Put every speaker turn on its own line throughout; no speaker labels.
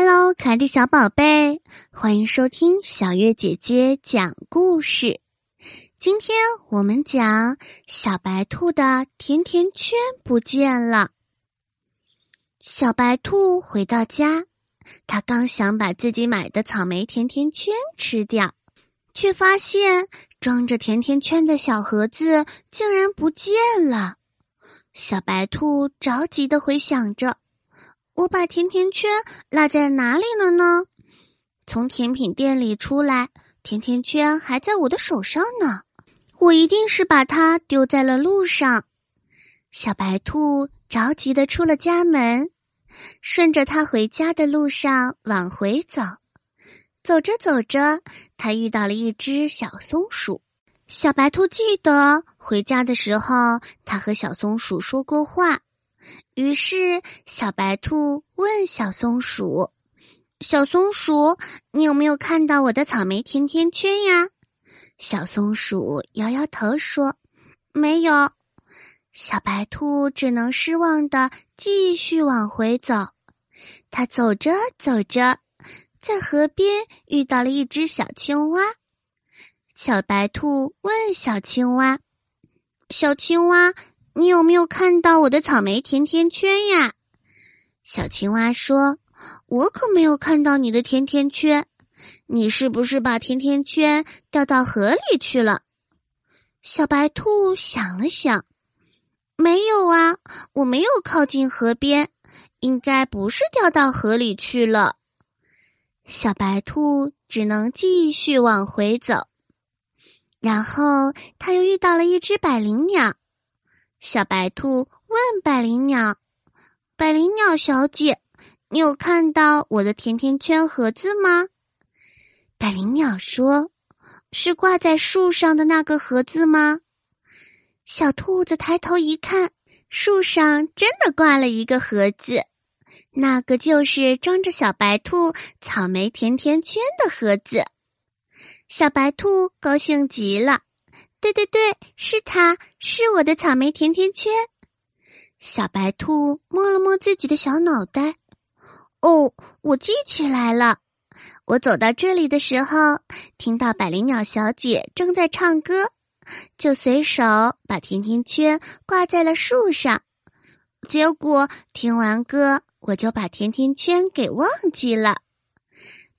Hello，可爱的小宝贝，欢迎收听小月姐姐讲故事。今天我们讲小白兔的甜甜圈不见了。小白兔回到家，他刚想把自己买的草莓甜甜圈吃掉，却发现装着甜甜圈的小盒子竟然不见了。小白兔着急的回想着。我把甜甜圈落在哪里了呢？从甜品店里出来，甜甜圈还在我的手上呢。我一定是把它丢在了路上。小白兔着急的出了家门，顺着它回家的路上往回走。走着走着，它遇到了一只小松鼠。小白兔记得回家的时候，它和小松鼠说过话。于是，小白兔问小松鼠：“小松鼠，你有没有看到我的草莓甜甜圈呀？”小松鼠摇摇头说：“没有。”小白兔只能失望的继续往回走。它走着走着，在河边遇到了一只小青蛙。小白兔问小青蛙：“小青蛙。”你有没有看到我的草莓甜甜圈呀？小青蛙说：“我可没有看到你的甜甜圈，你是不是把甜甜圈掉到河里去了？”小白兔想了想，没有啊，我没有靠近河边，应该不是掉到河里去了。小白兔只能继续往回走，然后他又遇到了一只百灵鸟。小白兔问百灵鸟：“百灵鸟小姐，你有看到我的甜甜圈盒子吗？”百灵鸟说：“是挂在树上的那个盒子吗？”小兔子抬头一看，树上真的挂了一个盒子，那个就是装着小白兔草莓甜甜圈的盒子。小白兔高兴极了。对对对，是它，是我的草莓甜甜圈。小白兔摸了摸自己的小脑袋，哦，我记起来了。我走到这里的时候，听到百灵鸟小姐正在唱歌，就随手把甜甜圈挂在了树上。结果听完歌，我就把甜甜圈给忘记了。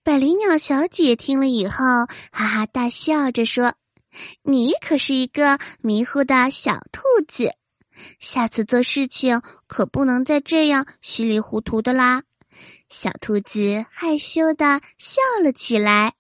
百灵鸟小姐听了以后，哈哈大笑着说。你可是一个迷糊的小兔子，下次做事情可不能再这样稀里糊涂的啦。小兔子害羞的笑了起来。